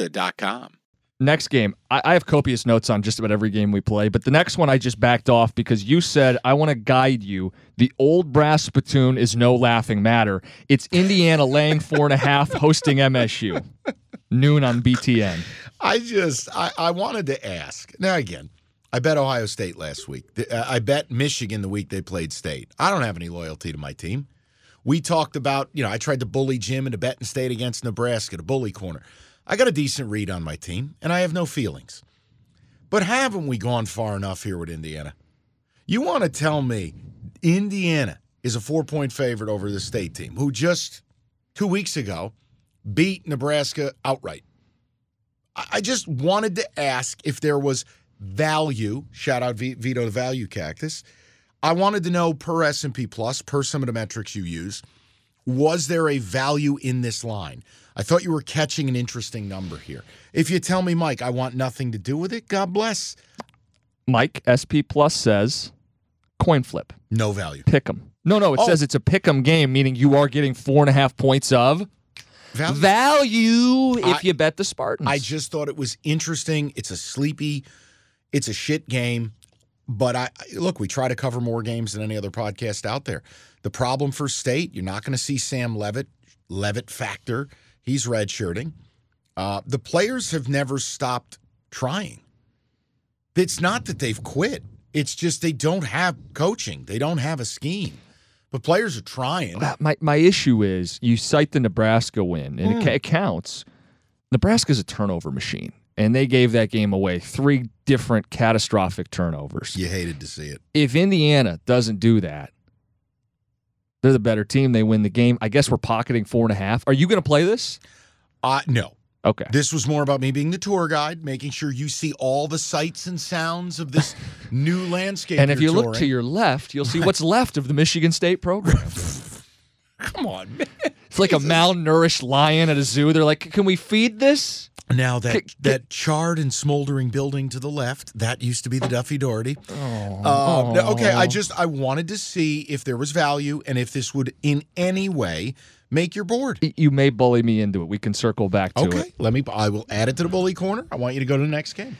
Serta.com. Next game, I, I have copious notes on just about every game we play, but the next one I just backed off because you said I want to guide you. The old brass spittoon is no laughing matter. It's Indiana laying four and a half, hosting MSU. Noon on BTN. I just, I, I wanted to ask. Now, again, I bet Ohio State last week. Uh, I bet Michigan the week they played state. I don't have any loyalty to my team. We talked about, you know, I tried to bully Jim into betting state against Nebraska, the bully corner. I got a decent read on my team, and I have no feelings. But haven't we gone far enough here with Indiana? You want to tell me Indiana is a four point favorite over the state team, who just two weeks ago beat Nebraska outright? I just wanted to ask if there was value. Shout out Vito the Value Cactus. I wanted to know per S&P Plus, per some of the metrics you use, was there a value in this line? I thought you were catching an interesting number here. If you tell me, Mike, I want nothing to do with it, God bless. Mike, SP Plus says coin flip. No value. Pick 'em. No, no, it Oh. says it's a pick 'em game, meaning you are getting four and a half points of Value. value if I- you bet the Spartans. I just thought it was interesting. It's a sleepy, it's a shit game. But I look, we try to cover more games than any other podcast out there. The problem for state, you're not going to see Sam Leavitt, Leavitt factor. He's redshirting. Uh, the players have never stopped trying. It's not that they've quit. It's just they don't have coaching. They don't have a scheme. But players are trying. Uh, my my issue is you cite the Nebraska win, and it, ca- it counts. Nebraska's a turnover machine, and they gave that game away three different catastrophic turnovers. You hated to see it. If Indiana doesn't do that, they're the better team. They win the game. I guess we're pocketing four and a half. Are you going to play this? Uh, no. Okay. This was more about me being the tour guide, making sure you see all the sights and sounds of this new landscape. And if you you're look to your left, you'll see what's left of the Michigan State program. come on, man. Like a malnourished lion at a zoo. They're like, "Can we feed this?" Now that k- that charred and smoldering building to the left, that used to be the Duffy Daugherty. Oh, Um, no, okay, I just I wanted to see if there was value and if this would in any way make your board. Y- you may bully me into it. We can circle back to Okay, it. let me. I will add it to the bully corner. I want you to go to the next game.